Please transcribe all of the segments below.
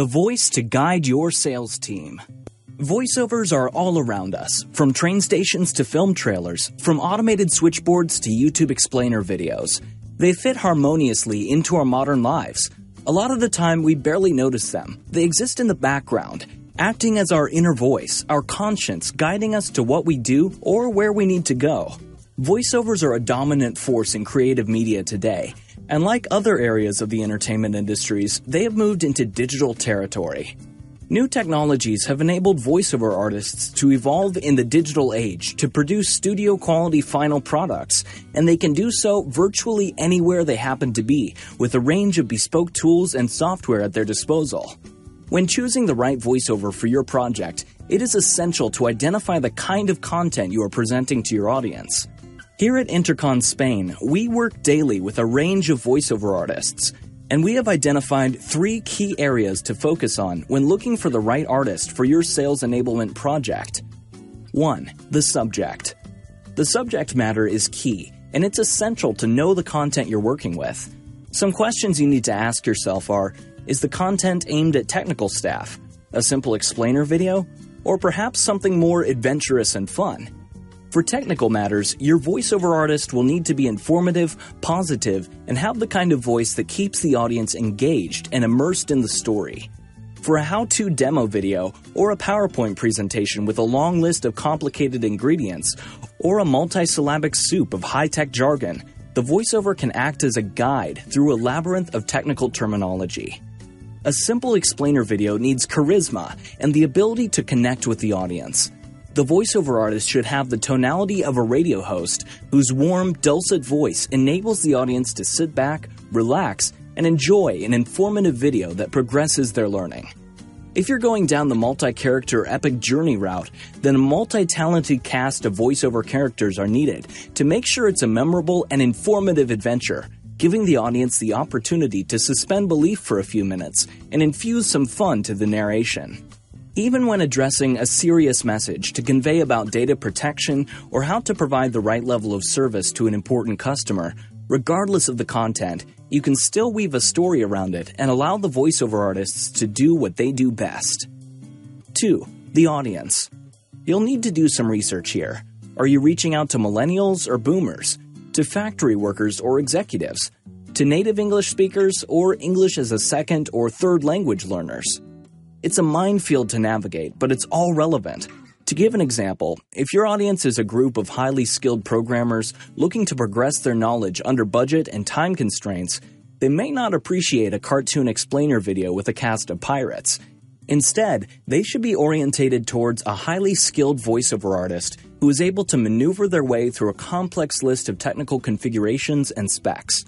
the voice to guide your sales team. Voiceovers are all around us, from train stations to film trailers, from automated switchboards to YouTube explainer videos. They fit harmoniously into our modern lives. A lot of the time, we barely notice them. They exist in the background, acting as our inner voice, our conscience, guiding us to what we do or where we need to go. Voiceovers are a dominant force in creative media today, and like other areas of the entertainment industries, they have moved into digital territory. New technologies have enabled voiceover artists to evolve in the digital age to produce studio quality final products, and they can do so virtually anywhere they happen to be, with a range of bespoke tools and software at their disposal. When choosing the right voiceover for your project, it is essential to identify the kind of content you are presenting to your audience. Here at Intercon Spain, we work daily with a range of voiceover artists, and we have identified three key areas to focus on when looking for the right artist for your sales enablement project. 1. The subject. The subject matter is key, and it's essential to know the content you're working with. Some questions you need to ask yourself are Is the content aimed at technical staff? A simple explainer video? Or perhaps something more adventurous and fun? For technical matters, your voiceover artist will need to be informative, positive, and have the kind of voice that keeps the audience engaged and immersed in the story. For a how to demo video, or a PowerPoint presentation with a long list of complicated ingredients, or a multisyllabic soup of high tech jargon, the voiceover can act as a guide through a labyrinth of technical terminology. A simple explainer video needs charisma and the ability to connect with the audience. The voiceover artist should have the tonality of a radio host whose warm, dulcet voice enables the audience to sit back, relax, and enjoy an informative video that progresses their learning. If you're going down the multi character epic journey route, then a multi talented cast of voiceover characters are needed to make sure it's a memorable and informative adventure, giving the audience the opportunity to suspend belief for a few minutes and infuse some fun to the narration. Even when addressing a serious message to convey about data protection or how to provide the right level of service to an important customer, regardless of the content, you can still weave a story around it and allow the voiceover artists to do what they do best. 2. The audience. You'll need to do some research here. Are you reaching out to millennials or boomers? To factory workers or executives? To native English speakers or English as a second or third language learners? It's a minefield to navigate, but it's all relevant. To give an example, if your audience is a group of highly skilled programmers looking to progress their knowledge under budget and time constraints, they may not appreciate a cartoon explainer video with a cast of pirates. Instead, they should be orientated towards a highly skilled voiceover artist who is able to maneuver their way through a complex list of technical configurations and specs.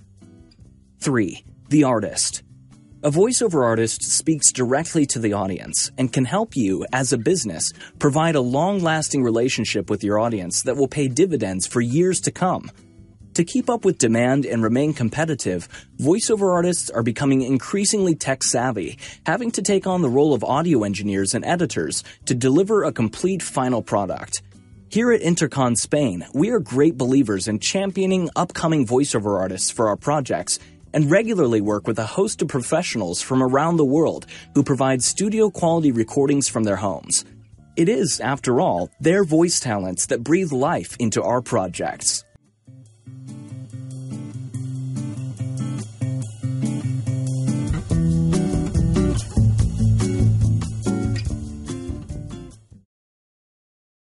3. The artist. A voiceover artist speaks directly to the audience and can help you, as a business, provide a long lasting relationship with your audience that will pay dividends for years to come. To keep up with demand and remain competitive, voiceover artists are becoming increasingly tech savvy, having to take on the role of audio engineers and editors to deliver a complete final product. Here at Intercon Spain, we are great believers in championing upcoming voiceover artists for our projects and regularly work with a host of professionals from around the world who provide studio quality recordings from their homes. It is, after all, their voice talents that breathe life into our projects.